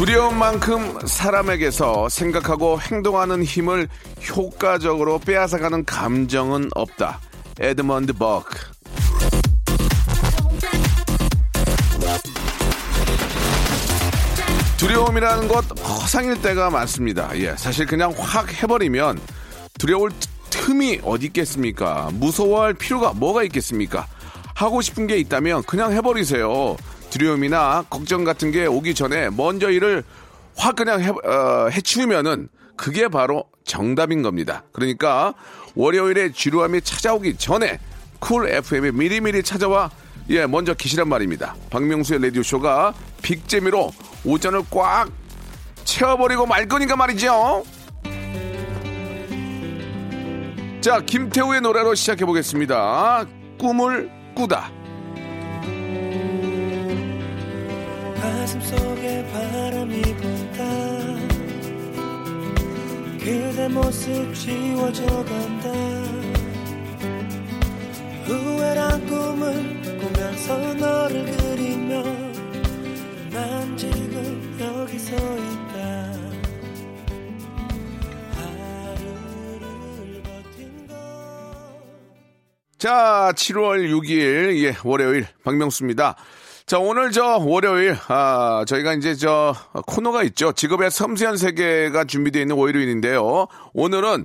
두려운 만큼 사람에게서 생각하고 행동하는 힘을 효과적으로 빼앗아가는 감정은 없다 에드먼드 버크 두려움이라는 것 허상일 때가 많습니다. 예, 사실 그냥 확 해버리면 두려울 틈이 어디 있겠습니까? 무서워할 필요가 뭐가 있겠습니까? 하고 싶은 게 있다면 그냥 해버리세요. 두려움이나 걱정 같은 게 오기 전에 먼저 일을 확 그냥 해, 어, 해치우면은 그게 바로 정답인 겁니다. 그러니까 월요일에 지루함이 찾아오기 전에 쿨 FM에 미리미리 찾아와 예, 먼저 계시란 말입니다. 박명수의 라디오 쇼가 빅재미로 오전을 꽉 채워버리고 말 거니까 말이죠. 자, 김태우의 노래로 시작해 보겠습니다. 꿈을 꾸다. 가슴 속에 바람이 분다. 그대 모습 지워져 간다. 후회란 꿈을 꾸면서 너를 그리며 난 지금 여기 서 있다. 자, 7월 6일, 예, 월요일, 박명수입니다. 자, 오늘 저 월요일, 아, 저희가 이제 저 코너가 있죠. 직업의 섬세한 세계가 준비되어 있는 월요일인데요. 오늘은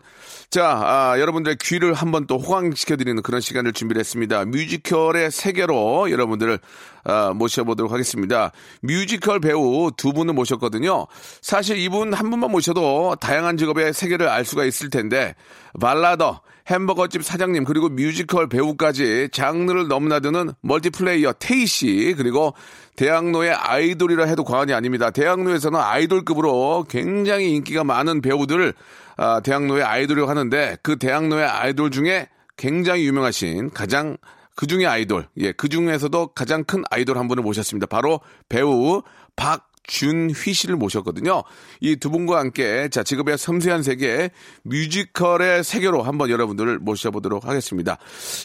자, 아, 여러분들의 귀를 한번 또 호강시켜드리는 그런 시간을 준비를 했습니다. 뮤지컬의 세계로 여러분들을 아, 모셔보도록 하겠습니다. 뮤지컬 배우 두 분을 모셨거든요. 사실 이분 한 분만 모셔도 다양한 직업의 세계를 알 수가 있을 텐데, 발라더, 햄버거집 사장님 그리고 뮤지컬 배우까지 장르를 넘나드는 멀티플레이어 테이 씨 그리고 대학로의 아이돌이라 해도 과언이 아닙니다. 대학로에서는 아이돌급으로 굉장히 인기가 많은 배우들을 아, 대학로의 아이돌이라고 하는데 그 대학로의 아이돌 중에 굉장히 유명하신 가장 그 중에 아이돌, 예, 그 중에서도 가장 큰 아이돌 한 분을 모셨습니다. 바로 배우 박준휘 씨를 모셨거든요. 이 두 분과 함께 자 직업의 섬세한 세계 뮤지컬의 세계로 한번 여러분들을 모셔보도록 하겠습니다.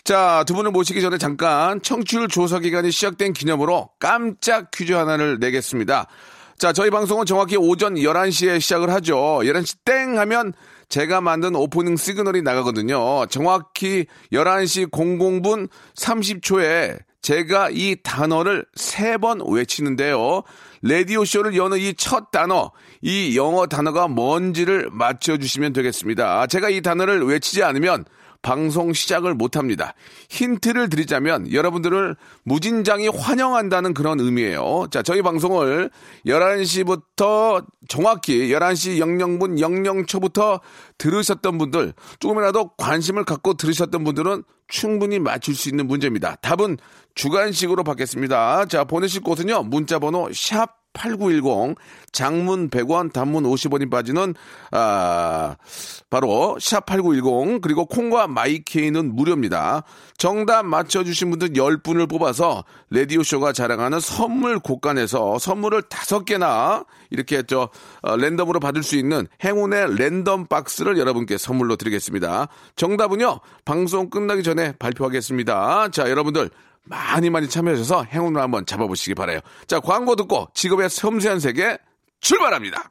자 두 분을 모시기 전에 잠깐 청취율 조사 기간이 시작된 기념으로 깜짝 퀴즈 하나를 내겠습니다. 자, 저희 방송은 정확히 오전 11시에 시작을 하죠. 11시 땡 하면 제가 만든 오프닝 시그널이 나가거든요. 정확히 11시 00분 30초에 제가 이 단어를 세 번 외치는데요. 라디오 쇼를 여는 이 첫 단어, 이 영어 단어가 뭔지를 맞춰 주시면 되겠습니다. 제가 이 단어를 외치지 않으면 방송 시작을 못합니다. 힌트를 드리자면 여러분들을 무진장이 환영한다는 그런 의미예요. 자, 저희 방송을 11시부터 정확히 11시 00분 00초부터 들으셨던 분들, 조금이라도 관심을 갖고 들으셨던 분들은 충분히 맞출 수 있는 문제입니다. 답은 주간식으로 받겠습니다. 자, 보내실 곳은요. 문자 번호 샵 8910 장문 100원 단문 50원이 빠지는 아 바로 샵 8910 그리고 콩과 마이케이는 무료입니다. 정답 맞춰 주신 분들 10분을 뽑아서 라디오 쇼가 자랑하는 선물 곳간에서 선물을 5개나 이렇게 저 어, 랜덤으로 받을 수 있는 행운의 랜덤 박스를 여러분께 선물로 드리겠습니다. 정답은요. 방송 끝나기 전에 발표하겠습니다. 자, 여러분들 많이 많이 참여하셔서 행운을 한번 잡아보시기 바래요. 자, 광고 듣고 직업의 섬세한 세계 출발합니다.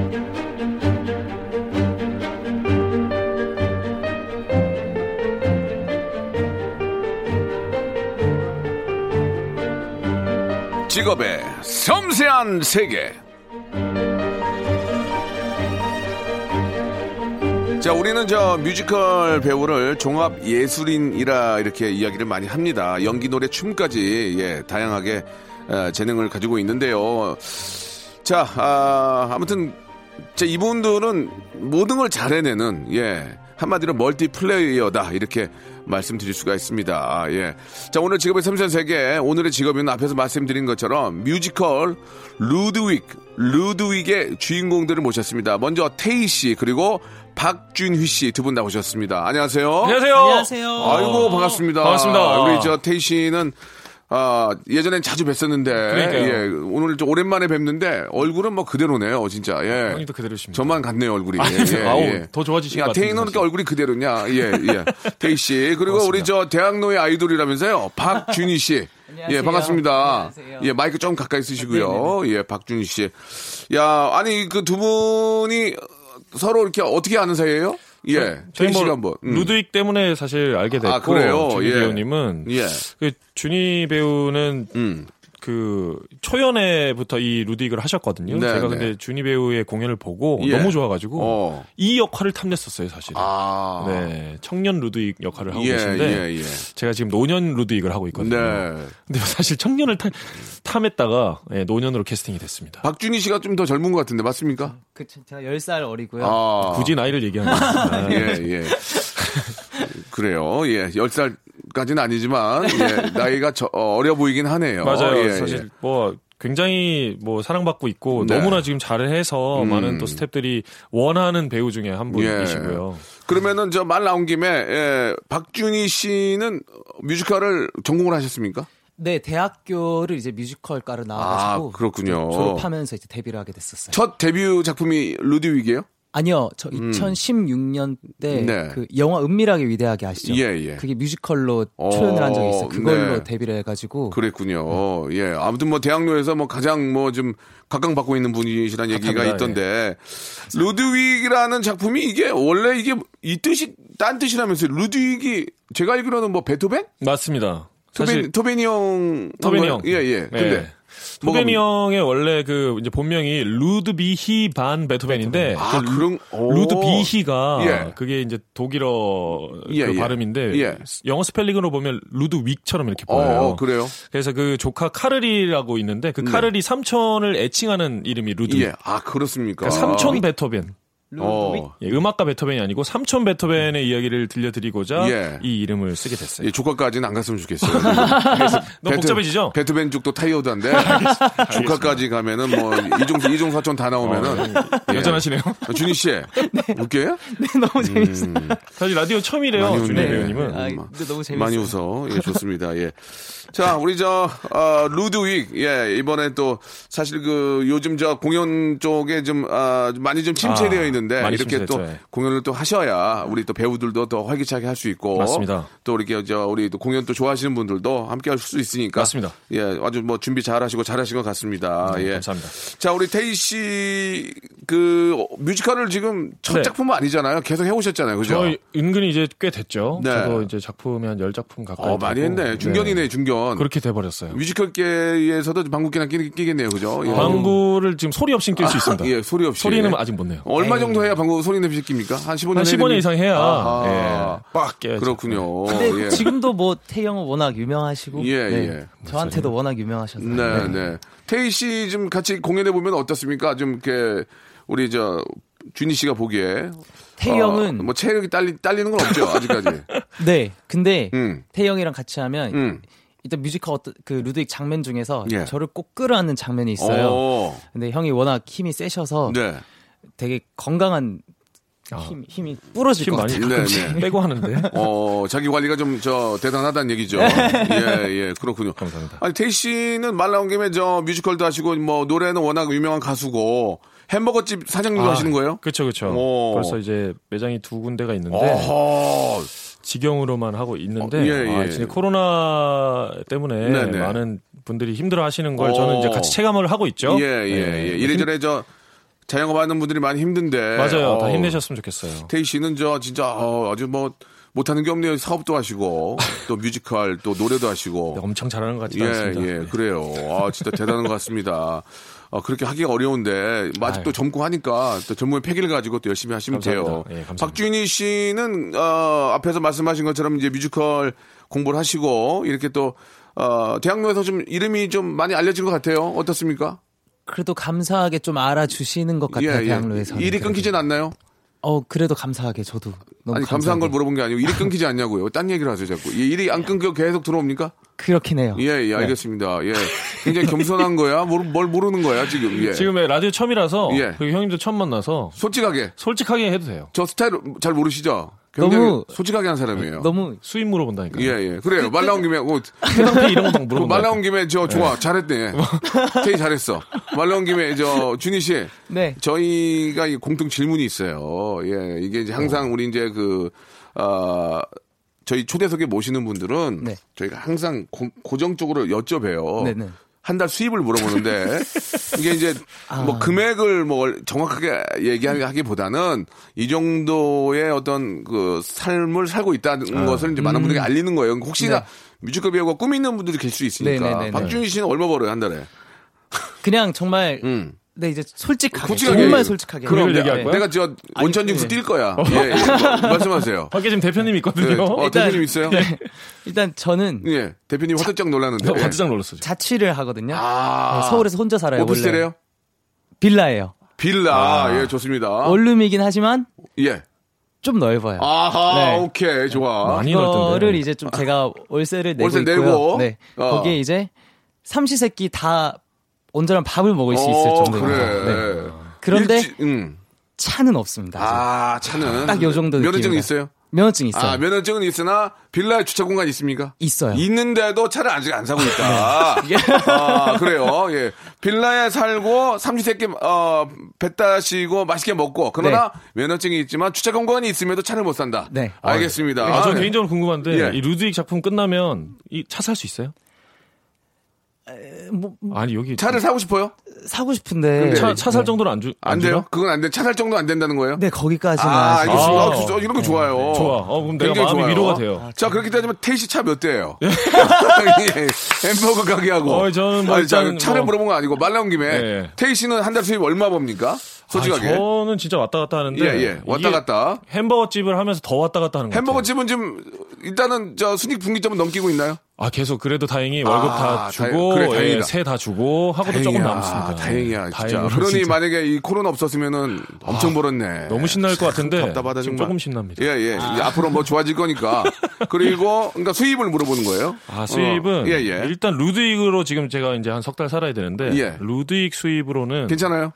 직업의 섬세한 세계. 자, 우리는 저 뮤지컬 배우를 종합 예술인이라 이렇게 이야기를 많이 합니다. 연기, 노래, 춤까지 예, 다양하게 어, 재능을 가지고 있는데요. 자, 아, 아무튼 자, 이분들은 모든 걸 잘해내는 예. 한마디로 멀티 플레이어다 이렇게 말씀드릴 수가 있습니다. 아, 예. 자 오늘 직업의 섬세한 세계 오늘의 직업은 앞에서 말씀드린 것처럼 뮤지컬 루드윅 루드윅의 주인공들을 모셨습니다. 먼저 테이 씨 그리고 박준휘 씨 두 분 나오셨습니다. 안녕하세요. 안녕하세요. 안녕하세요. 아이고 반갑습니다. 반갑습니다. 우리 저 테이 씨는 아, 예전엔 자주 뵀었는데, 그러니까요. 예, 오늘 좀 오랜만에 뵙는데, 얼굴은 뭐 그대로네요, 진짜, 예. 형님도 그대로십니다. 저만 같네요, 얼굴이. 아니, 아우, 더 좋아지신 야, 테이너는. 얼굴이 그대로냐? 예, 예. 테이 씨. 그리고 우리 저 대학로의 아이돌이라면서요. 박준휘 씨. 안녕하세요. 예, 반갑습니다. 안녕하세요. 예, 마이크 좀 가까이 쓰시고요. 예, 박준휘 씨. 야, 아니, 그 두 분이 서로 이렇게 어떻게 아는 사이예요? 예. 저희 뭐 한번. 음. 루드윅 때문에 사실 알게 됐고 아, 그래요? 준희 예. 배우님은 예. 그 준희 배우는 음. 그 초연에부터 이 루드윅을 하셨거든요. 네, 제가 네. 근데 준희 배우의 공연을 보고 예. 너무 좋아가지고 어. 이 역할을 탐냈었어요, 사실. 아. 네, 청년 루드윅 역할을 하고 예, 계신데 예, 예. 제가 지금 노년 루드윅을 하고 있거든요. 네. 근데 사실 청년을 탐, 탐했다가 예, 노년으로 캐스팅이 됐습니다. 박준희 씨가 좀 더 젊은 것 같은데, 맞습니까? 그 제가 10살 어리고요. 아. 굳이 나이를 얘기하는 거예요. 예, 예. 그래요. 예. 10살 까지는 아니지만, 예. 나이가 저- 어, 어려 보이긴 하네요. 맞아요. 예, 사실 예. 뭐 굉장히 뭐 사랑받고 있고 네. 너무나 지금 잘해서 음. 많은 또 스탭들이 원하는 배우 중에 한 분이시고요. 그러면은 저 말 나온 김에, 예. 박준희 씨는 뮤지컬을 전공을 하셨습니까? 네, 대학교를 이제 뮤지컬과를 나와가지고 아, 그렇군요. 졸업하면서 이제 데뷔를 하게 됐었어요. 첫 데뷔 작품이 루드윅이에요? 아니요, 저 2016년 때 음. 네. 그 영화 은밀하게 위대하게 아시죠? 예, 예. 그게 뮤지컬로 어, 초연을 한 적이 있어요. 그걸로 네. 데뷔를 해가지고 그랬군요. 예. 아무튼 뭐 대학로에서 뭐 가장 뭐 좀 각광받고 있는 분이시라는 얘기가 감사합니다. 있던데. 루드윅이라는 작품이 이게 원래 이게 이 뜻이 딴 뜻이라면서요. 루드윅이 제가 알기로는 뭐 베토벤? 맞습니다. 토벤, 사실 토벤이 형. 토벤이 한 형. 예, 예. 네. 근데. 뭐가- 형의 원래 그 이제 본명이 루드비히 반 베토벤인데 아, 그 그런, 오. 루드비히가 예. 그게 이제 독일어 예, 그 예. 발음인데 예. 영어 스펠링으로 보면 루드윅처럼 이렇게 어, 보여요. 어, 그래요? 그래서 그 조카 카를이라고 있는데 그 네. 카를이 삼촌을 애칭하는 이름이 루드윅. 예. 아, 그렇습니까? 그러니까 삼촌 베토벤. 어. 예, 음악가 베토벤이 아니고 삼촌 베토벤의 이야기를 들려드리고자 예. 이 이름을 쓰게 됐어요. 예, 조카까지는 안 갔으면 좋겠어요. 너무 복잡해지죠? 베트벤 쪽도 타이어드한데 조카까지 가면은 뭐 이종 이종 사촌 다 나오면은 예. 여전하시네요. 준희 씨 웃겨요? 네, 너무 재밌어요. 사실 라디오 처음이래요, 준희 웃네. 배우님은. 아, 근데 너무 재밌어요. 많이 웃어. 예, 좋습니다. 예. 자, 우리 저, 어, 루드윅. 예, 이번에 또, 사실 그, 요즘 저 공연 쪽에 좀, 아, 많이 좀 침체되어 아, 있는 데, 많이 이렇게 또 침체됐죠, 예. 공연을 또 하셔야, 우리 또 배우들도 더 활기차게 할 수 있고. 맞습니다. 또 이렇게 저, 우리 또 공연 또 좋아하시는 분들도 함께 할 수 있으니까. 맞습니다. 예, 아주 뭐 준비 잘 하시고 잘하신 것 같습니다. 네, 예. 감사합니다. 자, 우리 태희 씨, 그, 뮤지컬을 지금 첫 네. 작품은 아니잖아요. 계속 해오셨잖아요. 그죠? 저 은근히 이제 꽤 됐죠. 네. 저도 이제 작품이 한 10작품 가까이. 어, 많이. 했네. 중견이네, 네. 중견. 그렇게 돼버렸어요. 뮤지컬계에서도 방귀깨나 끼, 끼겠네요, 그죠? 예. 방구를 지금 소리 없이 낄 수 있습니다. 예, 소리 없이. 소리는 아직 못 내요. 얼마 정도 해야 방구 소리 내시 낍니까? 한 15년 한 15년 이상 해야 아하. 예, 빡 깨야죠. 그렇군요. 근데 예. 지금도 뭐 태형은 워낙 유명하시고 예, 네, 예. 저한테도 워낙 유명하셔서 네, 네. 태희 씨 좀 같이 공연해 보면 어떻습니까? 좀 이렇게 우리 저 준희 씨가 보기에 태형은 어, 뭐 체력이 딸리 딸리는 건 없죠 아직까지. 네 근데 음. 태형이랑 같이 하면 음. 일단 뮤지컬 어떤 그 루드윅 장면 중에서 예. 저를 꼭 끌어안는 장면이 있어요. 오. 근데 형이 워낙 힘이 세셔서 네. 되게 건강한 힘, 힘이 부러질 힘 것 많이 같아요. 네, 네. 빼고 하는데. 어, 자기 관리가 좀 저 대단하다는 얘기죠. 예, 예, 그렇군요. 감사합니다. 아니, 태희 씨는 말 나온 김에 저 뮤지컬도 하시고 뭐 노래는 워낙 유명한 가수고 햄버거집 사장님도 하시는 거예요? 그렇죠, 그렇죠. 오. 벌써 이제 매장이 두 군데가 있는데 어허. 직영으로만 하고 있는데 어, 예, 예. 아, 진짜 코로나 때문에 네네. 많은 분들이 힘들어 하시는 걸 어. 저는 이제 같이 체감을 하고 있죠. 예, 예, 네. 예. 이래저래 저 자영업 하는 분들이 많이 힘든데. 맞아요. 다 어, 힘내셨으면 좋겠어요. 태희 씨는 저 진짜 어, 아주 뭐 못하는 게 없네요. 사업도 하시고 또 뮤지컬 또 노래도 하시고. 엄청 잘하는 것 같지도 예, 않습니다. 예, 그래요. 아, 진짜 대단한 것 같습니다. 어, 그렇게 하기가 어려운데, 아직 또 아유. 젊고 하니까 또 전문의 패기를 가지고 또 열심히 하시면 돼요. 감사합니다. 예, 감사합니다. 박준희 씨는, 어, 앞에서 말씀하신 것처럼 이제 뮤지컬 공부를 하시고, 이렇게 또, 어, 대학로에서 좀 이름이 좀 많이 알려진 것 같아요. 어떻습니까? 그래도 감사하게 좀 알아주시는 것 같아요 대학로에서. 예, 일이 끊기진 않나요? 어 그래도 감사하게 저도 너무 아니, 감사한 걸 감사하게. 물어본 게 아니고, 일이 끊기지 않냐고요. 딴 얘기를 하세요, 자꾸. 이 일이 안 끊겨 계속 들어옵니까? 그렇긴 해요. 예, 예, 알겠습니다. 예. 굉장히 겸손한 거야? 뭘, 뭘 모르는 거야, 지금? 예. 지금 라디오 처음이라서 예. 그리고 형님도 처음 만나서 솔직하게. 솔직하게 해도 돼요. 저 스타일 잘 모르시죠? 굉장히 너무- 솔직하게 한 사람이에요. 너무 수입 물어본다니까. 예, 예. 그래요. 말 나온 김에, 뭐, 해당페 이런 거막 그 물어본다. 말 나온 김에 저 좋아. 잘했네. 되게 잘했어. 말 나온 김에 저 준희 씨. 네. 저희가 이 공통 질문이 있어요. 예. 이게 이제 항상 우리 이제 그, 어, 저희 초대석에 모시는 분들은 네. 저희가 항상 고, 고정적으로 여쭤봬요. 네, 네. 한 달 수입을 물어보는데 이게 이제 뭐 금액을 뭐 정확하게 얘기하기보다는 이 정도의 어떤 그 삶을 살고 있다는 것을 이제 많은 분들에게 알리는 거예요. 혹시나 네. 뮤지컬 배우가 꿈이 있는 분들이 계실 수 있으니까. 네, 네, 네, 네. 박준희 씨는 얼마 벌어요 한 달에? 그냥 정말 음. 네 이제 솔직하게 정말. 솔직하게 내가, 얘기할 거야? 내가 저 원천 징수 네. 뛸 거야. 예, 예. 뭐, 말씀하세요. 밖에 지금 대표님 예. 있거든요. 어, 일단- 대표님 있어요? 일단 저는 예. 대표님 화들짝 놀랐는데. 예. 화드장 놀랐어. 지금. 자취를 하거든요. 아. 어, 서울에서 혼자 살아요. 원래. 오피스텔이에요? 빌라예요. 빌라. 예, 좋습니다. 원룸이긴 하지만 예. 좀 넓어요. 아하, 네. 오케이, 좋아. 많이 그거를 넓던데. 이제 좀 제가 월세를 내고 월세 있고요. 내고? 네. 어. 거기에 이제 삼시세끼 다 온전한 밥을 먹을 수 있을 어, 정도예요. 그래. 네. 그런데 일지- 음. 차는 없습니다. 아직. 아, 차는. 딱 요 정도 면허증. 있어요? 면허증 있어요. 아, 면허증은 있으나 빌라에 주차 공간 있습니까? 있어요. 있는데도 차를 아직 안 사고 있다. 아, 그래요. 예. 빌라에 살고 삼시세끼 어, 배 따시고 맛있게 먹고 그러나 면허증이 있지만 주차 공간이 있음에도 차를 못 산다. 네. 알겠습니다. 아, 저 네. 개인적으로 궁금한데 예. 이 루드윅 작품 끝나면 이 차 살 수 있어요? 뭐, 아니 여기 차를 사고 싶어요? 사고 싶은데 차 차 살 정도로 안 주? 안? 돼요? 그건 안 돼. 차 살 정도 안 된다는 거예요? 네 거기까지는 아. 알겠습니다. 아. 아, 이런 거 좋아요. 좋아. 어, 그럼 내가 굉장히 마음이 좋아요. 위로가 돼요. 자, 그렇게 따지면 테이시 차 몇 대예요? 예. 햄버거 가게하고. 어, 저는 뭐 아니, 자, 일단 차를 뭐- 물어본 건 아니고 말 나온 김에 예. 테이시는 한 달 수입 얼마 법니까? 솔직하게. 아, 저는 진짜 왔다 갔다 하는데 예, 예. 왔다 갔다. 햄버거 집을 하면서 더 왔다 갔다 하는 거 햄버거 집은 좀 일단은 저 순익 분기점은 넘기고 있나요? 아 계속 그래도 다행히 월급 아, 다 다행- 주고 그래, 다행이다. 예, 세다 주고 하고도 조금 남습니다. 다행이야, 진짜. 다행으로 그러니 진짜. 만약에 이 코로나 없었으면은 엄청 벌었네. 너무 신날 것 같은데 답답하다 지금 정말. 조금 신납니다. 예, 예. 이제 앞으로 뭐 좋아질 거니까. 그리고 그러니까 수입을 물어보는 거예요. 아 수입은 어, 예, 예. 일단 루드윅으로 지금 제가 이제 한 석 달 살아야 되는데 예. 루드윅 수입으로는 괜찮아요?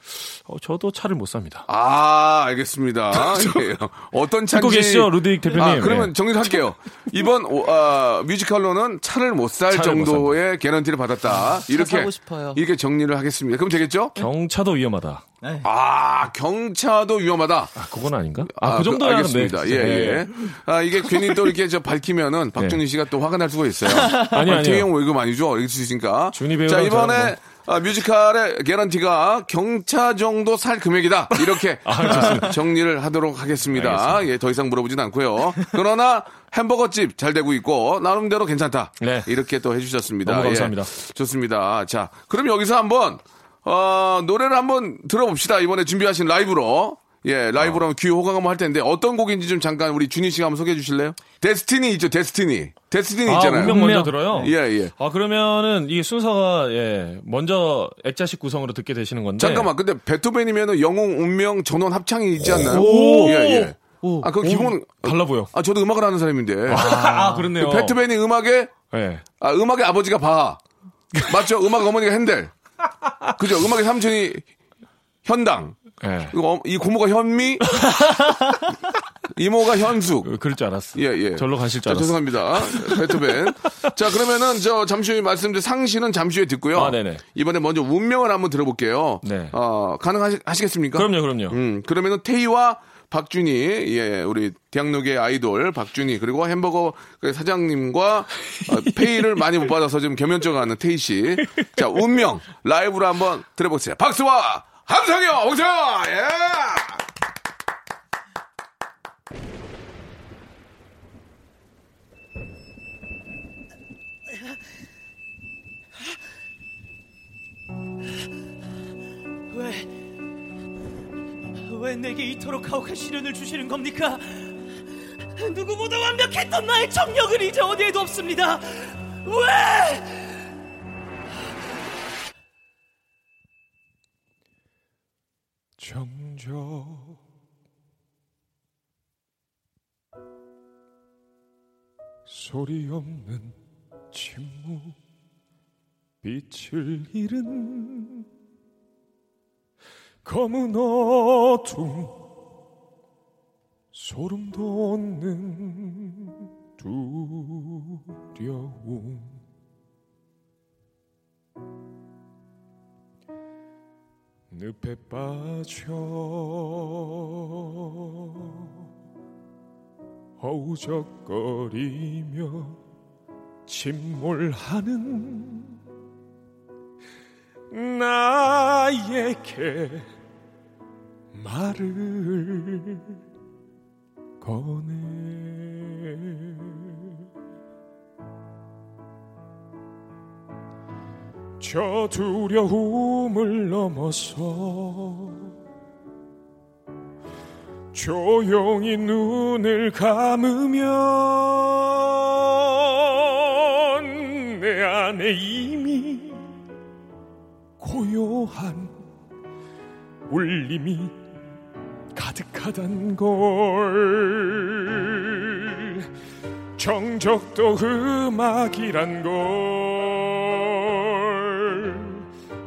어, 저도 차를 못 삽니다. 아, 알겠습니다. 예. 어떤 차인지 듣고 계시죠, 루드윅 대표님? 아, 그러면 예. 정리를 할게요. 이번 오- 아, 뮤지컬로는 차를 못살 차를 못 정도의 개런티를 받았다. 이렇게 사고 싶어요. 이렇게 정리를 하겠습니다. 그럼 되겠죠? 경차도 위험하다. 아, 경차도 위험하다. 아, 그건 아닌가? 아, 아, 그 정도야 네. 알겠습니다. 예, 예. 아, 이게 괜히 또 이렇게 저 밝히면은 박준희 씨가 또 화가 날 수가 있어요. 아니, 아니요. 대형 월급 아니죠? 이럴 수 있으니까. 준희 배우랑 자, 이번에 뭐. 아, 뮤지컬의 개런티가 경차 정도 살 금액이다. 이렇게 아, 정리를 하도록 하겠습니다. 예, 더 이상 물어보진 않고요. 그러나 햄버거집 잘 되고 있고 나름대로 괜찮다. 네. 이렇게 또 해주셨습니다. 너무 감사합니다. 예, 좋습니다. 자, 그럼 여기서 한번 어, 노래를 한번 들어봅시다. 이번에 준비하신 라이브로. 예, 라이브로 귀 호강 한번 할 텐데 어떤 곡인지 좀 잠깐 우리 준희 씨가 한번 소개해 주실래요? 데스티니 있죠, 데스티니. 데스티니 아, 있잖아요. 운명 먼저. 들어요? 예, 예. 아, 그러면은 이 순서가 예, 먼저 액자식 구성으로 듣게 되시는 건데 잠깐만, 근데 베토벤이면은 영웅, 운명, 전원 합창이 있지 않나요? 오. 예, 예. 아, 그 기본. 달라 보여. 아, 저도 음악을 하는 사람인데. 아, 그렇네요. 베토벤이 음악의, 예. 아, 음악의 아버지가 바. 맞죠? 음악 어머니가 핸델. 그죠? 음악의 삼촌이 현당. 예. 이거 어- 이 고모가 현미, 이모가 현숙. 어, 그럴 줄 알았어. 예, 예. 절로 가실 줄 자, 알았어. 죄송합니다. 베토벤. 자, 그러면은 저 잠시 후에 말씀드린 상시는 잠시 후에 듣고요. 아, 네네. 이번에 먼저 운명을 한번 들어볼게요. 네. 어, 가능하시겠습니까? 그럼요, 그럼요. 음, 그러면은 태희와 박준희, 예, 우리 대학로계 아이돌 박준희 그리고 햄버거 그 사장님과 어, 페이를 많이 못 받아서 지금 겸연쩍어 하는 태희 씨. 자, 운명 라이브로 한번 들어보세요. 박수와 함성이요, 옹성! 예! 왜, 왜 내게 이토록 가혹한 시련을 주시는 겁니까? 누구보다 완벽했던 나의 정력은 이제 어디에도 없습니다. 왜! 정적. 소리 없는 침묵 빛을 잃은 검은 어둠 소름 돋는 두려움 늪에 빠져 허우적거리며 침몰하는 나에게 말을 꺼내 저 두려움을 넘어서 조용히 눈을 감으면 내 안에 이미 고요한 울림이 가득하단 걸. 정적도 음악이란 걸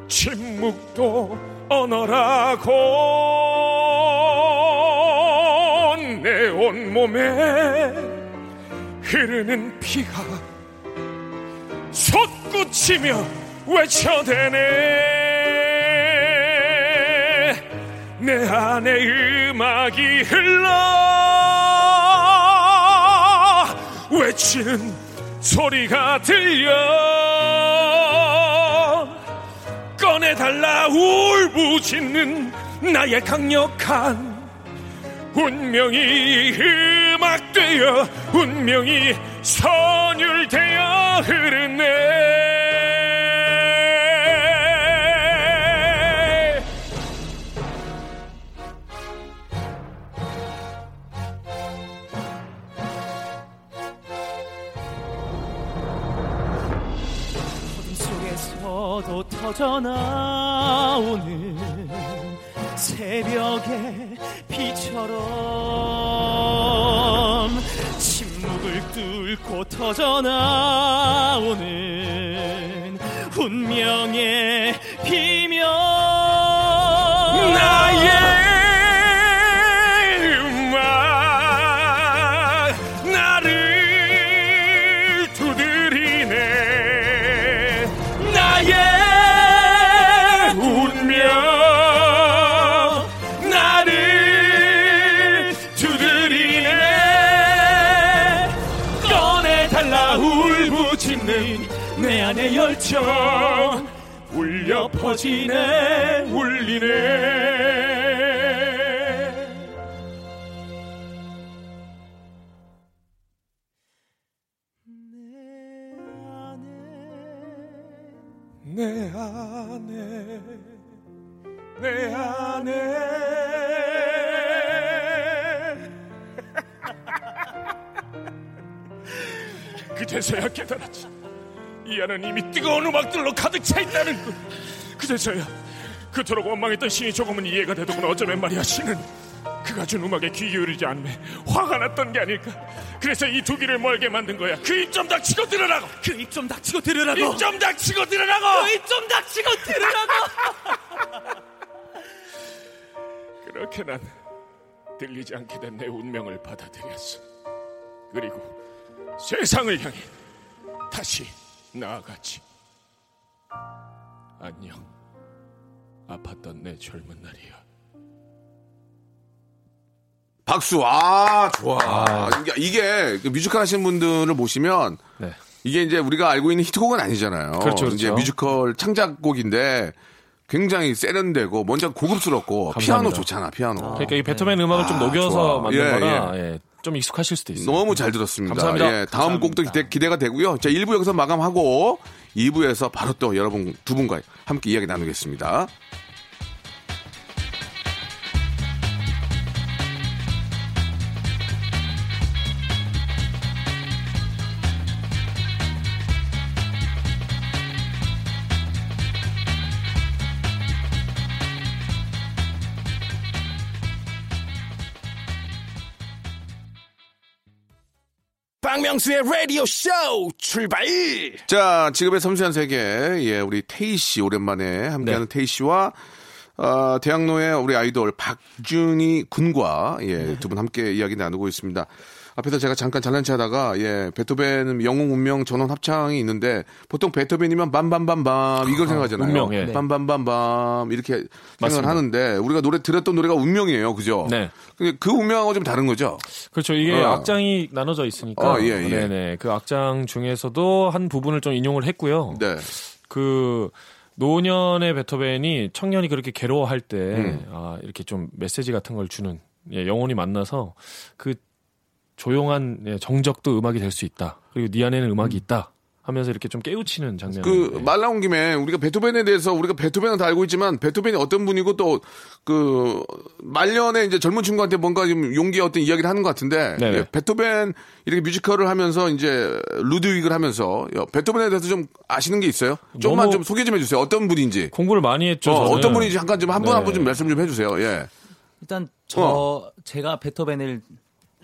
침묵도 언어라고 내 온몸에 흐르는 피가 솟구치며 외쳐대네. 내 안에 음악이 흘러 외치는 소리가 들려 달라 울부짖는 나의 강력한 운명이 음악되어 운명이 선율되어 흐르네 터져나오는 새벽의 비처럼 침묵을 뚫고 터져나오는 운명의 비 열정 울려 퍼지네 울리네. 내 안에 내 안에. 그제서야 깨달았지 이 안은 이미 뜨거운 음악들로 가득 차 있다는 것. 그제서야 그토록 원망했던 신이 조금은 이해가 되더구나 어쩌면 말이야 신은 그가 준 음악에 귀 기울이지 않네 화가 났던 게 아닐까. 그래서 이 두 귀를 멀게 만든 거야. 그 입 좀 닥치고 들으라고! 그 입 좀 닥치고 들으라고! 입 좀 닥치고 들으라고! 그 입 좀 닥치고 들으라고! 그렇게 난 들리지 않게 된 내 운명을 받아들였어. 그리고 세상을 향해 다시 나아갔지 안녕 아팠던 내 젊은 날이야 박수. 아, 좋아. 이게, 이게 그 뮤지컬 하시는 분들을 보시면 네. 이게 이제 우리가 알고 있는 히트곡은 아니잖아요. 그렇죠, 그렇죠. 이제 뮤지컬 창작곡인데 굉장히 세련되고 먼저 고급스럽고 감사합니다. 피아노 좋잖아, 피아노. 그러니까 이 베토벤 음악을 좀 아, 녹여서 좋아. 만든 예, 거라 예, 좀 익숙하실 수도 있어요. 너무 잘 들었습니다. 감사합니다. 예, 다음 곡도 기대, 기대가 되고요. 자, 1부 여기서 마감하고 2부에서 바로 또 여러분 두 분과 함께 이야기 나누겠습니다. 박명수의 라디오 쇼 출발! 자, 지금의 섬세한 세계, 예, 우리 태희 씨 오랜만에 함께하는 네. 태희 씨와 어, 대학로의 우리 아이돌 박준희 군과 예, 두분 함께 이야기 나누고 있습니다. 앞에서 제가 잠깐 잘난 체하다가 예, 베토벤은 영웅 운명 전원 합창이 있는데 보통 베토벤이면 밤밤밤밤 이걸 생각하잖아요. 운명, 예. 밤밤밤밤 이렇게 생각을. 하는데 우리가 노래 들었던 노래가 운명이에요, 그죠? 네. 근데 그 운명하고 좀 다른 거죠. 그렇죠. 이게 어. 악장이 나눠져 있으니까. 어, 예, 예. 네네. 그 악장 중에서도 한 부분을 좀 인용을 했고요. 네. 그 노년의 베토벤이 청년이 그렇게 괴로워할 때 음. 아, 이렇게 좀 메시지 같은 걸 주는 예, 영혼이 만나서 그 조용한 예, 정적도 음악이 될 수 있다. 그리고 네 안에는 음악이 있다. 하면서 이렇게 좀 깨우치는 장면. 그말 나온 김에 우리가 베토벤에 대해서 우리가 베토벤은 다 알고 있지만 베토벤이 어떤 분이고 또 그 말년에 이제 젊은 친구한테 뭔가 좀 용기의 어떤 이야기를 하는 것 같은데 네네. 예, 베토벤 이렇게 뮤지컬을 하면서 이제 루드윅을 하면서 야, 베토벤에 대해서 좀 아시는 게 있어요? 조금만 좀 소개 좀 해주세요. 어떤 분인지 공부를 많이 했죠. 어, 저는. 떤 분인지 잠깐 좀 한 분 한분 네. 좀 말씀 좀 해주세요. 예. 일단 저 어. 제가 베토벤을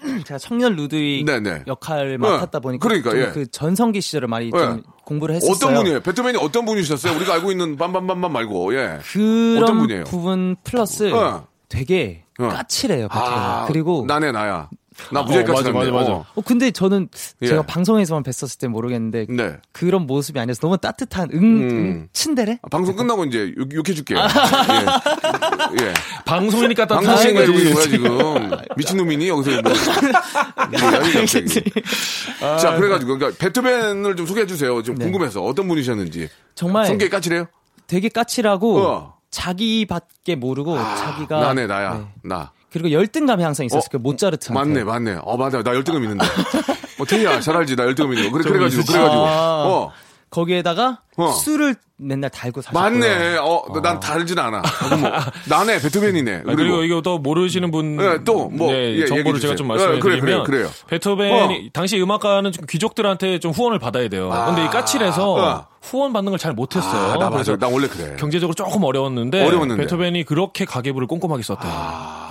제가 청년 루드윅 네네. 역할을 네. 맡았다 보니까 그러니까, 좀 예. 그 전성기 시절을 많이 예. 좀 공부를 했었어요. 어떤 분이에요? 베토벤이 어떤 분이셨어요? 우리가 알고 있는 빰빰빰빰 말고 예. 그런 어떤 분이에요? 부분 플러스 어. 되게 어. 까칠해요. 베토벤. 아, 그리고 나네 나야. 나 무지하게 어, 맞아, 까칠한데. 맞아, 맞아. 어. 어 근데 저는 예. 제가 방송에서만 뵀었을 때 모르겠는데 네. 그런 모습이 아니라서 너무 따뜻한 응, 음. 응 친데레? 아, 방송 끝나고 이제 욕, 욕해줄게요. 예. 예. 방송이니까 방송 따뜻하신 시간 거지. 중인 거야, 지금. 미친놈이니? 여기서 뭐. 뭐야, 갑자기. 자, 그래가지고, 그러니까 베토벤을 좀 소개해주세요. 좀 네. 궁금해서. 어떤 분이셨는지. 정말 성격이 까칠해요? 되게 까칠하고 어. 자기밖에 모르고 자기가 나네, 나야. 네. 나. 그리고 열등감이 항상 있었을 어? 거예요. 모차르트. 맞네, 맞네. 어, 맞아. 나 열등감 있는데. 어, 태희야, 잘 알지. 나 열등감 있는 거. 그래, 그래가지고, 그래가지고. 아. 어. 거기에다가 어. 술을 맨날 달고 사셨고요. 맞네. 어, 난 다르진 않아. 뭐, 나네, 베토벤이네. 아, 그리고 이거 또 모르시는 분 네, 또 뭐, 네, 예, 얘기해 정보를. 제가 좀 예, 말씀해 그래, 드리면 그래요, 그래요. 베토벤이 당시 음악가는 좀 귀족들한테 좀 후원을 받아야 돼요. 근데 이 까칠해서 어. 후원 받는 걸 잘 못했어요. 아, 나 맞아. 나 원래 그래. 경제적으로 조금 어려웠는데, 어려웠는데. 베토벤이 그렇게 가계부를 꼼꼼하게 썼대요.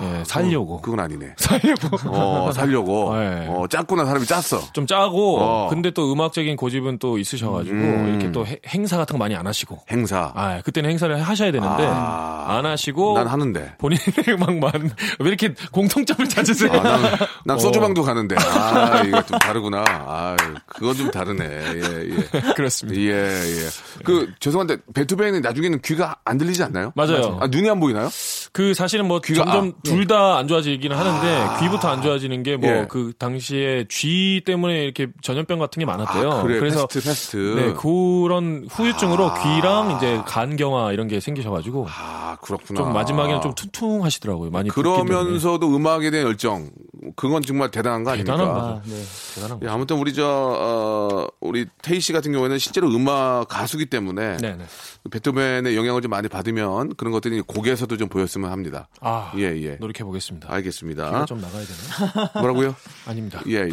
예, 살려고. 그건 아니네. 살려고. 어, 살려고. 네. 어, 짰구나, 사람이 짰어. 좀 짜고 어. 근데 또 음악적인 고집은 또 있으셔가지고 음. 이렇게 또 해- 행사 같은 거 많이 안 하시고 행사. 아 그때는 행사를 하셔야 되는데 아. 안 하시고 난 하는데. 본인의 음악만 왜 이렇게 공통점을 찾으세요? 아, 난, 난 어. 소주방도 가는데. 아, 이거 좀 다르구나. 아, 그건 좀 다르네. 예, 예. 그렇습니다. 예, 예. 그, 죄송한데, 베토벤은 나중에는 귀가 안 들리지 않나요? 맞아요. 아, 눈이 안 보이나요? 그 사실은 뭐 귀가- 점점 아, 둘다 안 좋아지기는 하는데 귀부터 안 좋아지는 게뭐 예. 그 당시에 쥐 때문에 이렇게 전염병 같은 게 많았대요. 아, 그래. 래서 페스트, 페스트. 네, 그런 후유증으로 귀랑 이제 간경화 이런 게 생기셔가지고 아, 그렇구나. 좀 마지막에는 좀 투퉁하시더라고요. 많이. 그러면서도 음악에 대한 열정. 그건 정말 대단한 거 아닙니까? 대단한 아, 거죠. 네. 대단한 예, 거. 아무튼 우리 저, 어, 우리 테이 씨 같은 경우에는 실제로 음악 가수기 때문에 네, 네. 베토벤의 영향을 좀 많이 받으면 그런 것들이 곡에서도 좀 보였으면 합니다. 아, 예, 예. 노력해 보겠습니다. 알겠습니다. 좀 나가야 되나? 뭐라고요? 아닙니다. 예, 예.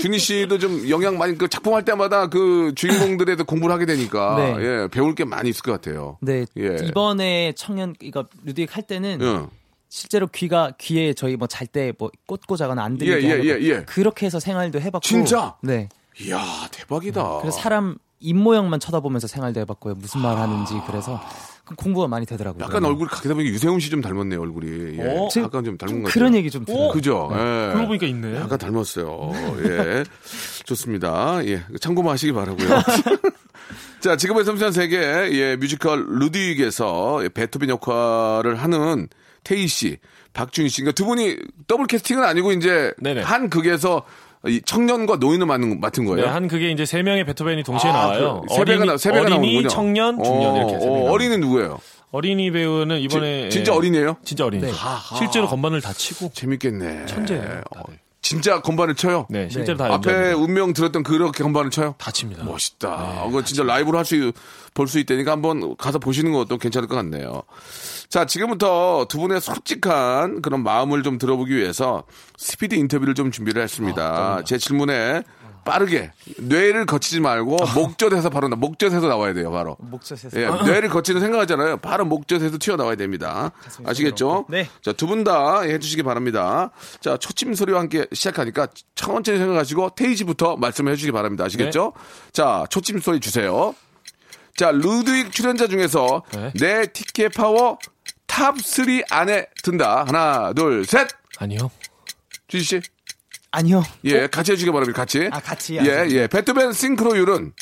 준희 씨도 좀 영향 많이, 그 작품할 때마다 그 주인공들에 대해 공부를 하게 되니까, 네. 예, 배울 게 많이 있을 것 같아요. 네. 예. 이번에 청년 이거 루드윅 할 때는 예. 실제로 귀가 귀에 저희 뭐 잘 때 뭐 꽂고 자거나 안 들리게 예, 예, 예, 거 예. 그렇게 해서 생활도 해봤고 진짜? 네. 이야, 대박이다. 그래서 사람 입 모양만 쳐다보면서 생활도 해봤고요. 무슨 말 하는지 그래서 그 공부가 많이 되더라고요. 약간 얼굴이 가게다 보니까 유세훈 씨 좀 닮았네요, 얼굴이. 예. 어? 약간 좀 닮은 좀것 같아요. 그런 얘기 좀 들어요. 그죠? 예. 그러고 보니까 있네. 약간 닮았어요. 예. 좋습니다. 예. 참고만 하시기 바라고요 자, 지금의 섬세한 세계, 예, 뮤지컬 루디윅에서 예, 베토벤 역할을 하는 태희 씨, 박준희 씨. 그러니까 두 분이 더블 캐스팅은 아니고 이제 네네. 한 극에서 이 청년과 노인을 맡는, 맡은 거예요. 네, 한 그게 이제 세 명의 베토벤이 동시에 아, 나와요. 그 세배가 나, 세 배가 어린이, 나오는군요. 청년, 중년 이렇게 세 명이 어, 어린이는 누구예요? 어린이 배우는 이번에 지- 진짜 예, 어린이에요? 진짜 어린이. 네. 실제로 건반을 다 치고 재밌겠네. 천재예요. 어, 다들. 진짜 건반을 쳐요? 네, 실제로 네. 다 앞에. 운명 들었던 그렇게 건반을 쳐요? 다 칩니다. 멋있다. 그거 진짜 라이브로 할 수, 볼 수 있다니까 한번 가서 보시는 것도 괜찮을 것 같네요. 자, 지금부터 두 분의 솔직한 그런 마음을 좀 들어보기 위해서 스피드 인터뷰를 좀 준비를 했습니다. 제 질문에 빠르게. 뇌를 거치지 말고 목젖에서 바로 나 목젖에서 나와야 돼요 바로. 목젖에서. 예, 뇌를 거치는 생각하잖아요. 바로 목젖에서 튀어나와야 됩니다. 아시겠죠? 네. 자두 분 다 해주시기 바랍니다. 자 초침 소리와 함께 시작하니까 천천히 생각하시고 테이지부터 말씀해 주시기 바랍니다. 아시겠죠? 자 초침 소리 주세요. 자 루드윅 출연자 중에서 네. 내 티켓 파워 탑3 안에 든다. 하나 둘 셋. 아니요. 주지 씨 아니요. 예, 같이 해주시기 바랍니다. 같이. 아, 같이 예, 하죠. 예. 베토벤 싱크로율은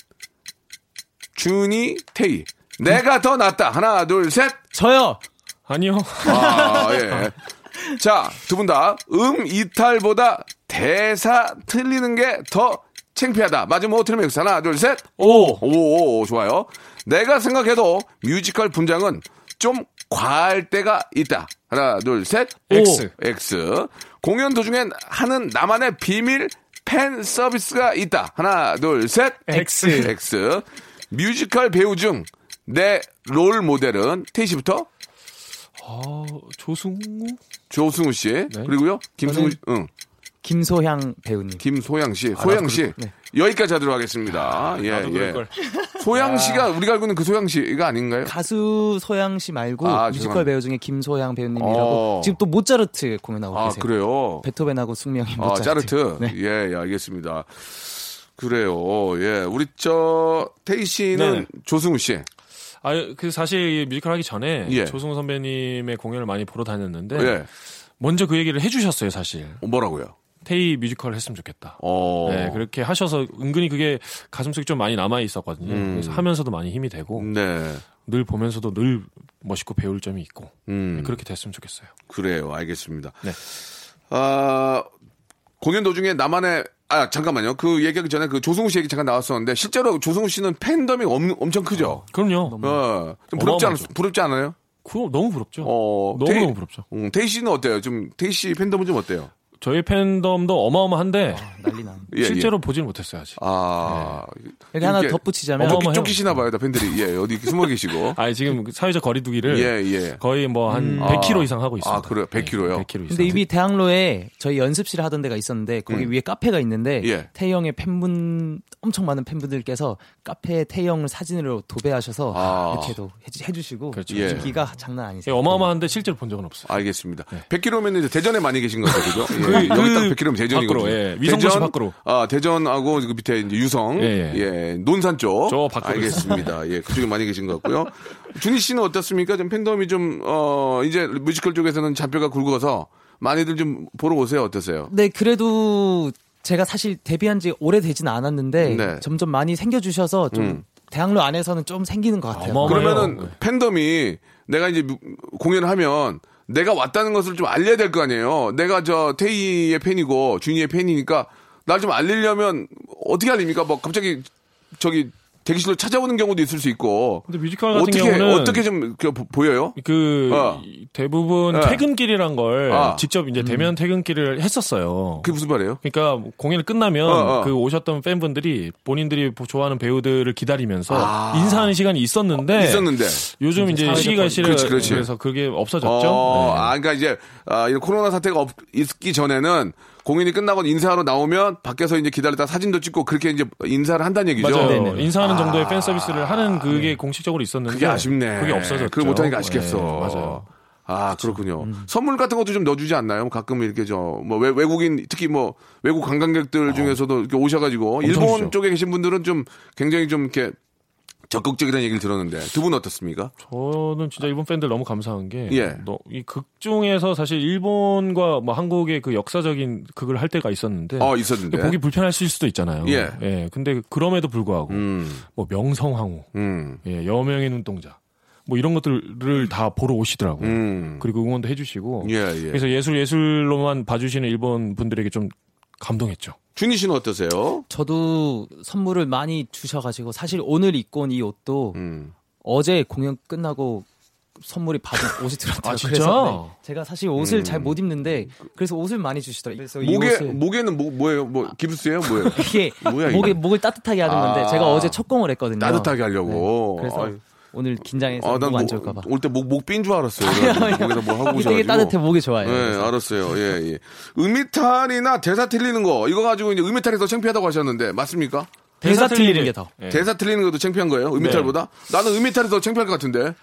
준이, 테이. 내가 더 낫다. 하나, 둘, 셋. 저요. 아니요. 아, 예. 자, 두 분 다 음 이탈보다 대사 틀리는 게 더 창피하다. 맞으면 O 틀리면 X. 하나, 둘, 셋. 오. 오, 오, 좋아요. 내가 생각해도 뮤지컬 분장은 좀 과할 때가 있다. 하나, 둘, 셋. X. X. 공연 도중엔 하는 나만의 비밀 팬 서비스가 있다. 하나, 둘, 셋. X. X. 뮤지컬 배우 중 내 롤 모델은 테이 씨부터 어, 조승우? 조승우 씨 그리고요 김승우 씨, 응. 김소향 배우님. 김소향 씨, 소향 씨 네. 여기까지 하도록 하겠습니다. 예, 나도 예. 걸. 소향 씨가 우리가 알고 있는 그 소향 씨가 아닌가요? 가수 소향 씨 말고 아, 뮤지컬 죄송합니다. 배우 중에 김소향 배우님이라고 어. 지금 또 모차르트 공연하고 아 계세요. 그래요. 베토벤하고 숙명의 아 모차르트. 짜르트. 네. 예, 예, 알겠습니다. 그래요. 예, 우리 저 테이 씨는 네네. 조승우 씨. 아, 그 사실 이 뮤지컬 하기 전에 예. 조승우 선배님의 공연을 많이 보러 다녔는데 예. 먼저 그 얘기를 해주셨어요, 사실. 어, 뭐라고요? 테이 뮤지컬 했으면 좋겠다. 어. 네, 그렇게 하셔서 은근히 그게 가슴속에 좀 많이 남아 있었거든요. 음. 그래서 하면서도 많이 힘이 되고 네. 늘 보면서도 늘 멋있고 배울 점이 있고 음. 네, 그렇게 됐으면 좋겠어요. 그래요. 알겠습니다. 네. 아, 공연 도중에 나만의 아 잠깐만요. 그 얘기하기 전에 그 조승우 씨 얘기 잠깐 나왔었는데 실제로 조승우 씨는 팬덤이 엄, 엄청 크죠. 그럼요. 어, 좀 부럽지 않. 부럽지 않아요? 그거 너무 부럽죠. 어, 너무 테이- 너무 부럽죠. 음, 테이 씨는 어때요? 좀 테이 씨 팬덤은 좀 어때요? 저희 팬덤도 어마어마한데 난리 나. 예, 실제로 보지는 못했어요 아직. 아, 여기 하나 덧붙이자면 쫓기, 어마어마해요. 쫓기시나 봐요, 다 팬들이. 예, 어디 숨어 계시고. 아 지금 사회적 거리두기를 예, 예. 거의 뭐한 아. 100km 이상 하고 있습니다. 아, 그래요? 100km 요? 100km 이상. 근데 이미 대학로에 저희 연습실 하던 데가 있었는데 거기 위에 카페가 있는데 음. 예. 태희 형의 팬분 엄청 많은 팬분들께서 카페에 태희 형을 사진으로 도배하셔서 아. 이렇게도 해주- 해주시고 그렇죠. 예. 인기가 장난 예, 아니세요. 어마어마한데 실제로 본 적은 없어요. 알겠습니다. 100km면 이제 대전에 많이 계신 거죠, 그죠? 예, 그- 여기 딱그 100km면 대전이거든요. 밖으로, 예. 위성도시 대전, 밖으로. 아, 대전하고 그 밑에 이제 유성, 예, 예, 논산 쪽. 저 밖으로 알겠습니다. 예, 그쪽에 많이 계신 것 같고요. 준희 씨는 어떻습니까? 좀 팬덤이 좀, 어, 이제 뮤지컬 쪽에서는 잔뼈가 굵어서 많이들 좀 보러 오세요. 어떠세요? 네, 그래도 제가 사실 데뷔한 지 오래되진 않았는데 네. 점점 많이 생겨주셔서 좀 음. 대학로 안에서는 좀 생기는 것 같아요. 어마어마해요. 그러면은 네. 팬덤이 내가 이제 뮤- 공연을 하면 내가 왔다는 것을 좀 알려야 될 거 아니에요. 내가 저 테이의 팬이고 준이의 팬이니까 날 좀 알리려면 어떻게 알립니까? 뭐 갑자기 저기 대기실로 찾아오는 경우도 있을 수 있고 근데 뮤지컬 같은 어떻게 경우는 어떻게 좀 그, 보- 보여요? 그 어. 이- 대부분 네. 퇴근길이란 걸 아. 직접 이제 대면 퇴근길을 했었어요. 그게 무슨 말이에요? 그러니까 공연이 끝나면 어, 어. 그 오셨던 팬분들이 본인들이 좋아하는 배우들을 기다리면서 아. 인사하는 시간이 있었는데 있었는데 요즘 이제 시기가 싫어 그렇지, 그렇지. 그래서 그게 없어졌죠. 어, 네. 아, 그러니까 이제 아, 이런 코로나 사태가 없, 있기 전에는 공연이 끝나고 인사하러 나오면 밖에서 이제 기다렸다 사진도 찍고 그렇게 이제 인사를 한다는 얘기죠. 맞아요. 네네. 인사하는 아. 정도의 팬 서비스를 하는 그게 공식적으로 있었는데 그게 아쉽네. 그게 없어졌죠. 그걸 못하니까 아쉽겠어. 네, 맞아요. 아, 그렇군요. 선물 같은 것도 좀 넣어주지 않나요? 가끔 이렇게 저, 뭐, 외, 외국인, 특히 뭐, 외국 관광객들 중에서도 이렇게 오셔가지고, 일본 주죠. 쪽에 계신 분들은 좀 굉장히 좀 이렇게 적극적이라는 얘기를 들었는데, 두 분 어떻습니까? 저는 진짜 일본 팬들 너무 감사한 게, 예. 이 극 중에서 사실 일본과 뭐 한국의 그 역사적인 극을 할 때가 있었는데, 어, 있었는데. 보기 불편하실 수도 있잖아요. 예. 근데 그럼에도 불구하고, 음, 뭐 명성황후, 음, 예, 여명의 눈동자, 뭐 이런 것들을 다 보러 오시더라고요. 음. 그리고 응원도 해주시고, 예, 예. 그래서 예술 예술로만 봐주시는 일본 분들에게 좀 감동했죠. 준희 씨는 어떠세요? 저도 선물을 많이 주셔가지고 사실 오늘 입고 온 이 옷도 음. 어제 공연 끝나고 선물이 받은 옷이 들었더라고요. 아, 진짜? 그래서 네, 제가 사실 옷을 음. 잘못 입는데 그래서 옷을 많이 주시더라고요. 그래서 이 목에, 옷을 목에는 뭐, 뭐예요? 뭐, 기부스예요? 뭐예요? 이게 뭐야, 이게? 목에 목을 따뜻하게 하는 건데 아. 제가 어제 첫 공을 했거든요. 따뜻하게 하려고. 네, 그래서 아유, 오늘 긴장해서 아, 목 안 좋을까봐. 올 때 목목삔줄 알았어요. 목에다 뭐 하고 오셔가지고. 되게 따뜻해 목이 좋아요. 네, 그래서. 알았어요. 예, 예. 음이탈이나 대사 틀리는 거 이거 가지고 이제 음이탈이 더 창피하다고 하셨는데 맞습니까? 대사 틀리는 틀리는- 게 더. 예. 대사 틀리는 것도 창피한 거예요? 음이탈보다? 나는 음이탈이 더 창피할 것 같은데.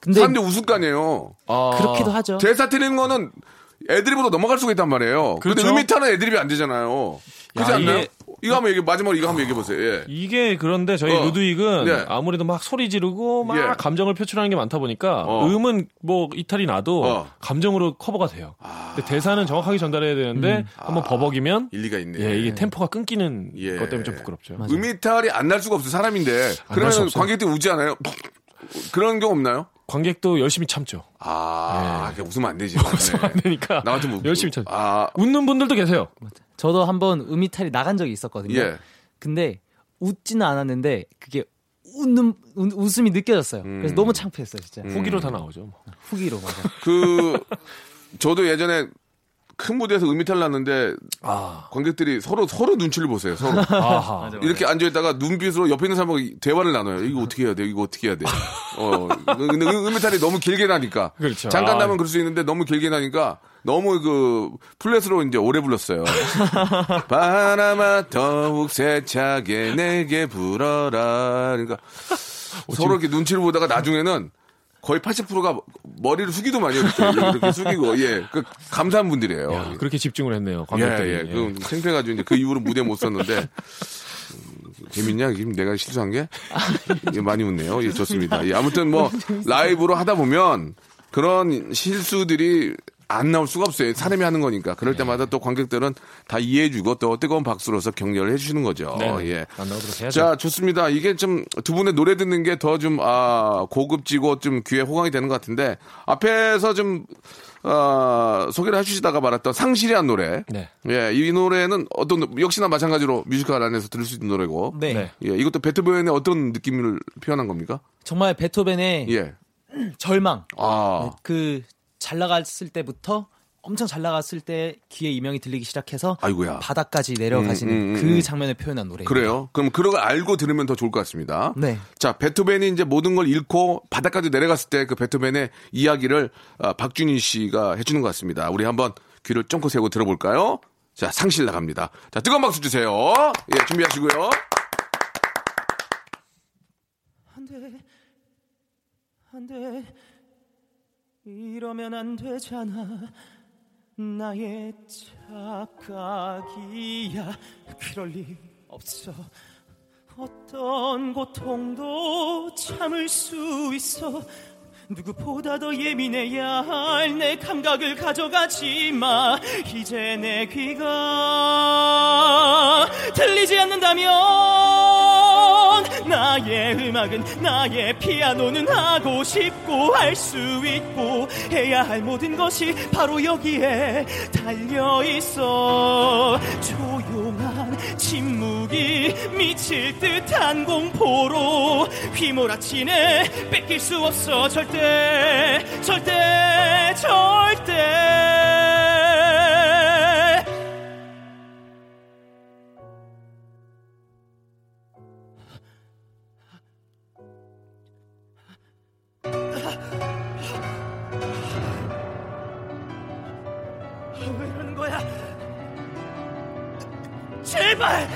근데 사람들이 웃을 거 아니에요. 그렇기도 하죠. 대사 틀리는 거는 애드립으로 넘어갈 수가 있단 말이에요. 근데 그렇죠. 음이탈은 애드립이 안 되잖아요. 그렇지 야, 않나요? 이거 한번 얘기 마지막으로 이거 한번 얘기해 보세요. 예. 이게 그런데 저희 어. 루드윅은 네. 아무래도 막 소리 지르고 막 예. 감정을 표출하는 게 많다 보니까 어. 음은 뭐 이탈이 나도 어. 감정으로 커버가 돼요. 근데 대사는 정확하게 전달해야 되는데 한번 버벅이면 일리가 있네. 예, 이게 템포가 끊기는 예. 것 때문에 좀 부끄럽죠. 음이탈이 안 날 수가 없어 사람인데. 그러면. 관객들이 우지 않아요? 그런 경우 없나요? 관객도 열심히 참죠. 아, 그냥 웃으면 안 되지. 웃으면 안 되니까 나 같으면 웃- 열심히 참죠. 아, 웃는 분들도 계세요. 저도 한번 음이탈이 나간 적이 있었거든요. 예. 근데 웃지는 않았는데 그게 웃는 웃- 웃음이 느껴졌어요. 음. 그래서 너무 창피했어요, 진짜. 후기로 다 나오죠. 뭐. 후기로 맞아. 그 저도 예전에 큰 무대에서 음이탈 났는데 아, 관객들이 서로 서로 눈치를 보세요. 서로 아하. 이렇게 앉아 있다가 눈빛으로 옆에 있는 사람하고 대화를 나눠요. 이거 어떻게 해야 돼? 이거 어떻게 해야 돼? 어, 근데 음- 음이탈이 너무 길게 나니까 그렇죠. 잠깐 아. 나면 그럴 수 있는데 너무 길게 나니까 너무 그 플랫으로 이제 오래 불렀어요. 바람아 더욱 세차게 내게 불어라. 그러니까 서로 이렇게 눈치를 보다가 나중에는 거의 80%가 머리를 숙이도 많이 이렇게, 이렇게 숙이고 예, 그 감사한 분들이에요. 야, 그렇게 집중을 했네요. 예, 관객들이. 예. 그 창피해가지고 이제 그 이후로 무대 못 썼는데 음, 재밌냐? 지금 내가 실수한 게? 예, 많이 웃네요. 예, 좋습니다. 예, 아무튼 뭐 라이브로 하다 보면 그런 실수들이 안 나올 수가 없어요. 사람이 하는 거니까. 그럴 때마다 또 관객들은 다 이해해주고 또 뜨거운 박수로서 격려를 해주시는 거죠. 네. 예. 안 나오도록 해야죠. 자, 좋습니다. 이게 좀 두 분의 노래 듣는 게 더 좀, 아, 고급지고 좀 귀에 호강이 되는 것 같은데, 앞에서 좀, 아, 소개를 해주시다가 말았던 상실이란 노래. 네. 예, 이 노래는 어떤, 노- 역시나 마찬가지로 뮤지컬 안에서 들을 수 있는 노래고. 네. 네. 예, 이것도 베토벤의 어떤 느낌을 표현한 겁니까? 정말 베토벤의 예. 절망. 아, 그 잘 나갔을 때부터 엄청 잘 나갔을 때 귀에 이명이 들리기 시작해서 아이고야. 바닥까지 내려가시는 음, 음, 음, 그 음. 장면을 표현한 노래. 그래요? 그럼 그런 걸 알고 들으면 더 좋을 것 같습니다. 네. 자, 베토벤이 이제 모든 걸 잃고 바닥까지 내려갔을 때 그 베토벤의 이야기를 아, 박준희 씨가 해주는 것 같습니다. 우리 한번 귀를 쫑긋 세고 들어볼까요? 자, 상실 나갑니다. 자, 뜨거운 박수 주세요. 예, 준비하시고요. 안 돼. 안 돼. 이러면 안 되잖아. 나의 착각이야. 그럴 리 없어. 어떤 고통도 참을 수 있어. 누구보다 더 예민해야 할 내 감각을 가져가지 마. 이제 내 귀가 들리지 않는다면 나의 음악은 나의 피아노는 하고 싶고 할 수 있고 해야 할 모든 것이 바로 여기에 달려 있어. 조용한 침묵이 미칠 듯한 공포로 휘몰아치네. 뺏길 수 없어. 절대 절대 절대 제발!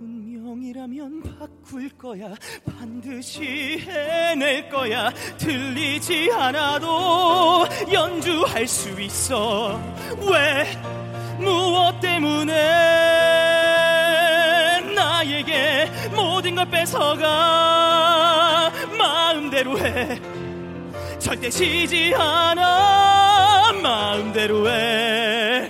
운명이라면 바꿀 거야. 반드시 해낼 거야. 들리지 않아도 연주할 수 있어. 왜? 무엇 때문에 모든 걸 뺏어가 마음대로 해. 절대 지지 않아 마음대로 해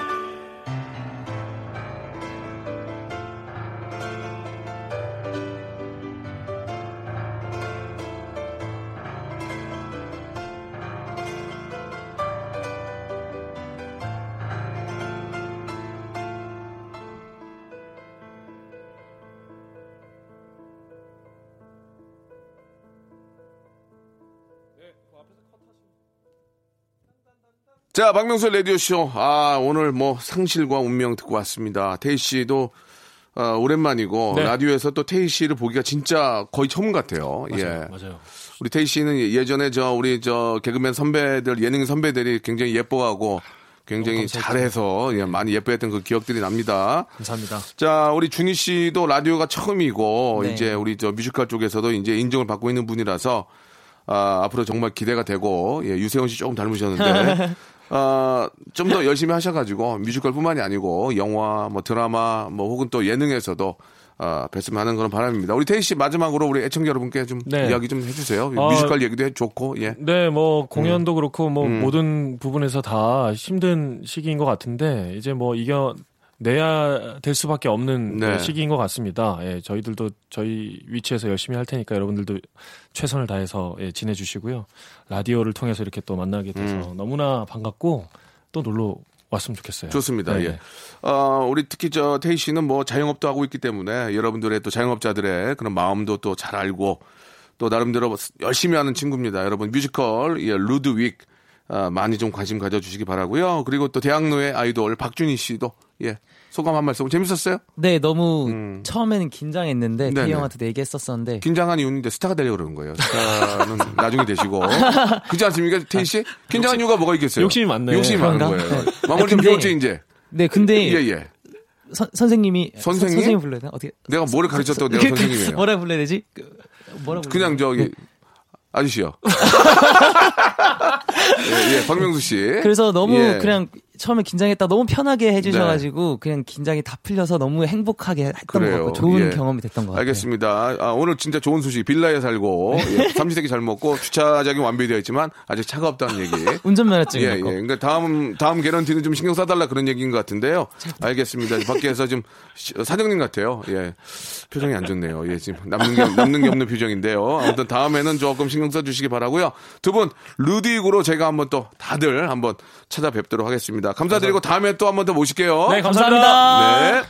자, 박명수 라디오쇼. 아, 오늘 뭐 상실과 운명 듣고 왔습니다. 태희 씨도 어, 오랜만이고 네. 라디오에서 또 태희 씨를 보기가 진짜 거의 처음 같아요. 예. 맞아요. 맞아요. 우리 태희 씨는 예전에 저 우리 저 개그맨 선배들 예능 선배들이 굉장히 예뻐하고 굉장히 잘해서 예, 많이 예뻐했던 그 기억들이 납니다. 감사합니다. 자, 우리 준희 씨도 라디오가 처음이고 네. 이제 우리 저 뮤지컬 쪽에서도 이제 인정을 받고 있는 분이라서 아, 앞으로 정말 기대가 되고 예, 유세훈 씨 조금 닮으셨는데 아, 좀더 열심히 하셔가지고 뮤지컬뿐만이 아니고 영화, 뭐 드라마, 뭐 혹은 또 예능에서도 아, 뵀으면 하는 그런 바람입니다. 우리 태희 씨 마지막으로 우리 애청자 여러분께 좀 네. 이야기 좀 해주세요. 어, 뮤지컬 얘기도 해 좋고 예. 네, 뭐 공연도 그렇고 뭐 음. 모든 부분에서 다 힘든 시기인 것 같은데 이제 뭐 이겨 내야 될 수밖에 없는 네. 시기인 것 같습니다. 예, 저희들도 저희 위치에서 열심히 할 테니까 여러분들도 최선을 다해서 예, 지내주시고요. 라디오를 통해서 이렇게 또 만나게 돼서 음. 너무나 반갑고 또 놀러 왔으면 좋겠어요. 좋습니다. 네, 예. 네. 어, 우리 특히 저 태희 씨는 뭐 자영업도 하고 있기 때문에 여러분들의 또 자영업자들의 그런 마음도 또 잘 알고 또 나름대로 열심히 하는 친구입니다. 여러분 뮤지컬 예, 루드윅 아, 많이 좀 관심 가져주시기 바라고요. 그리고 또 대학로의 아이돌 박준희 씨도 예 소감 한 말씀 재밌었어요? 네, 너무 음. 처음에는 긴장했는데 네네. 태희 형한테 얘기했었었는데 긴장한 이유는 이제 스타가 되려고 그러는 거예요. 스타는 나중에 되시고 그렇지 않습니까, 태희 씨? 긴장한 이유가 뭐가 있겠어요? 욕심이 많네요. 욕심이 많은 그런가? 거예요. 네. 마무리 좀 근데- 배웠죠 이제. 네, 근데 예 예. 선, 선생님이 선생님? 선, 생님 불러야 되나? 어떻게 내가 뭐를 가르쳤다고 내가 선생님이에요. 뭐라 불러야 되지? 그, 뭐라 불러야 그냥? 저기 아저씨요. 예, 예, 박명수 씨. 그래서 너무 예. 그냥 처음에 긴장했다 너무 편하게 해주셔가지고 그냥 긴장이 다 풀려서 너무 행복하게 했던 그래요. 것 같고 좋은 예. 경험이 됐던 것 같아요. 알겠습니다. 아, 오늘 진짜 좋은 소식. 빌라에 살고 예, 삼시세끼 잘 먹고 주차장이 완비되어 있지만 아직 차가 없다는 얘기. 운전면허증 예, 예. 그러니까 다음 다음 개런티는 좀 신경 써달라 그런 얘기인 것 같은데요. 알겠습니다. 밖에서 좀 시- 사장님 같아요. 예, 표정이 안 좋네요. 예, 지금 남는 게 남는 게 없는 표정인데요. 아무튼 다음에는 조금 신경 써주시기 바라고요. 두 분 루디익으로 제가 한번 또 다들 한번 찾아뵙도록 하겠습니다. 감사드리고 다음에 또 한 번 더 모실게요. 네, 감사합니다. 네.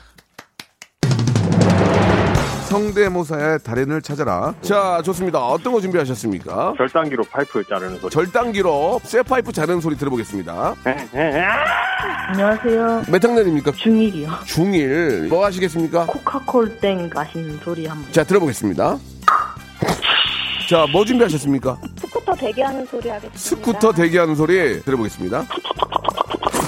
성대모사의 달인을 찾아라. 자, 좋습니다. 어떤 거 준비하셨습니까? 절단기로 파이프 자르는 소리. 절단기로 쇠 파이프 자르는 소리 들어보겠습니다. 안녕하세요. 몇 학년입니까? 중1이요. 중1. 뭐 하시겠습니까? 코카콜땡 마시는 소리 한번. 자, 들어보겠습니다. 자, 뭐 준비하셨습니까? 스쿠터 대기하는 소리 하겠습니다. 스쿠터 대기하는 소리 들어보겠습니다.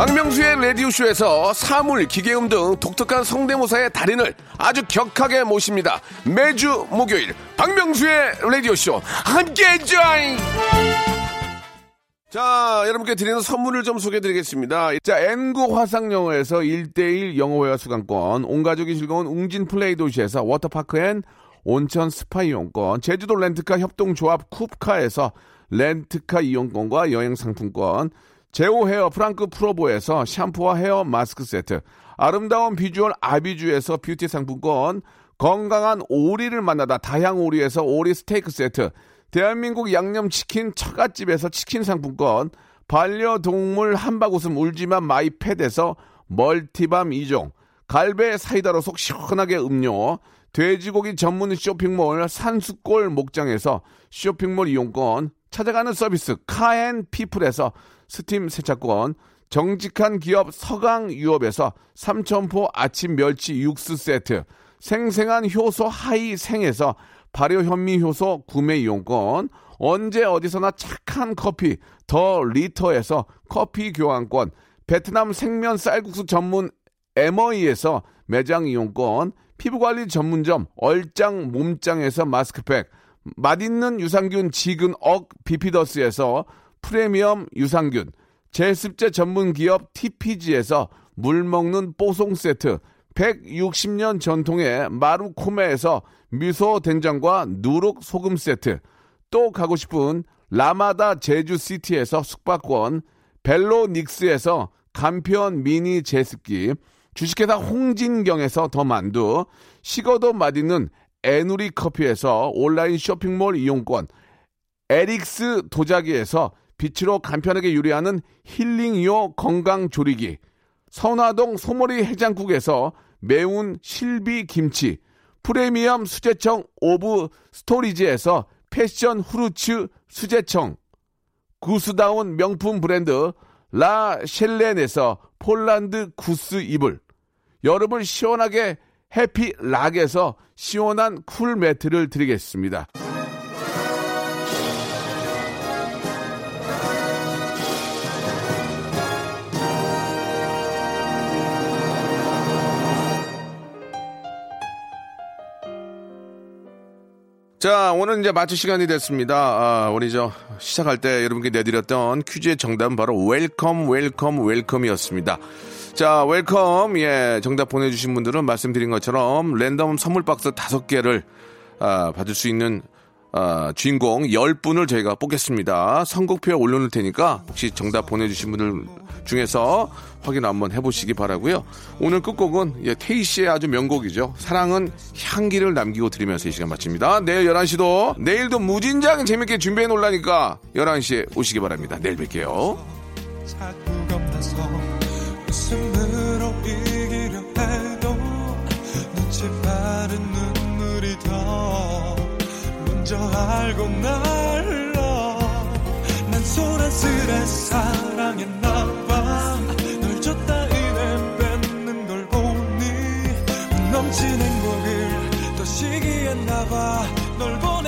박명수의 라디오쇼에서 사물, 기계음 등 독특한 성대모사의 달인을 아주 격하게 모십니다. 매주 목요일 박명수의 라디오쇼 함께 join! 자, 여러분께 드리는 선물을 좀 소개해 드리겠습니다. 자, N구 화상영어에서 1대1 영어회화 수강권, 온가족이 즐거운 웅진 플레이 도시에서 워터파크 and 온천 스파 이용권, 제주도 렌트카 협동조합 쿱카에서 렌트카 이용권과 여행 상품권, 제오 헤어 프랑크 프로보에서 샴푸와 헤어 마스크 세트, 아름다운 비주얼 아비주에서 뷰티 상품권, 건강한 오리를 만나다 다향 오리에서 오리 스테이크 세트, 대한민국 양념치킨 처갓집에서 치킨 상품권, 반려동물 한바구음 울지만 마이패드에서 멀티밤 2종, 갈배 사이다로 속 시원하게 음료, 돼지고기 전문 쇼핑몰 산수골 목장에서 쇼핑몰 이용권, 찾아가는 서비스 카앤피플에서 스팀 세차권, 정직한 기업 서강유업에서 삼천포 아침 멸치 육수 세트, 생생한 효소 하이생에서 발효 현미 효소 구매 이용권, 언제 어디서나 착한 커피 더 리터에서 커피 교환권, 베트남 생면 쌀국수 전문 에머이에서 매장 이용권, 피부관리 전문점 얼짱 몸짱에서 마스크팩, 맛있는 유산균 지근 억 비피더스에서 프리미엄 유산균, 제습제 전문 기업 TPG에서 물 먹는 뽀송 세트, 160년 전통의 마루코메에서 미소 된장과 누룩 소금 세트, 또 가고 싶은 라마다 제주시티에서 숙박권, 벨로닉스에서 간편 미니 제습기, 주식회사 홍진경에서 더 만두, 식어도 맛있는 에누리 커피에서 온라인 쇼핑몰 이용권, 에릭스 도자기에서 빛으로 간편하게 요리하는 힐링요 건강조리기, 선화동 소머리 해장국에서 매운 실비 김치, 프리미엄 수제청 오브 스토리지에서 passion fruits 수제청, goose down 명품 브랜드 라 셸렌에서 폴란드 goose 이불, 여름을 시원하게 해피락에서 시원한 cool 매트를 드리겠습니다. 자, 오늘 이제 마칠 시간이 됐습니다. 아, 우리 저 시작할 때 여러분께 내드렸던 퀴즈의 정답은 바로 welcome, welcome, welcome이었습니다. 자, welcome. 예, 정답 보내주신 분들은 말씀드린 것처럼 랜덤 선물 박스 다섯 개를 아, 받을 수 있는 아, 주인공 10분을 저희가 뽑겠습니다. 선곡표에 올려놓을 테니까 혹시 정답 보내주신 분들 중에서 확인 한번 해보시기 바라고요. 오늘 끝곡은 예, 테이 씨의 아주 명곡이죠. 사랑은 향기를 남기고 들으면서 이 시간 마칩니다. 내일 11시도 내일도 무진장 재밌게 준비해 놓으라니까 11시에 오시기 바랍니다. 내일 뵐게요. 먼저 알고 날라 난 소란스레 사랑했나봐 널 줬다 은혜 뺏는 걸 보니 넘치는 목을 더 시기했나봐 널보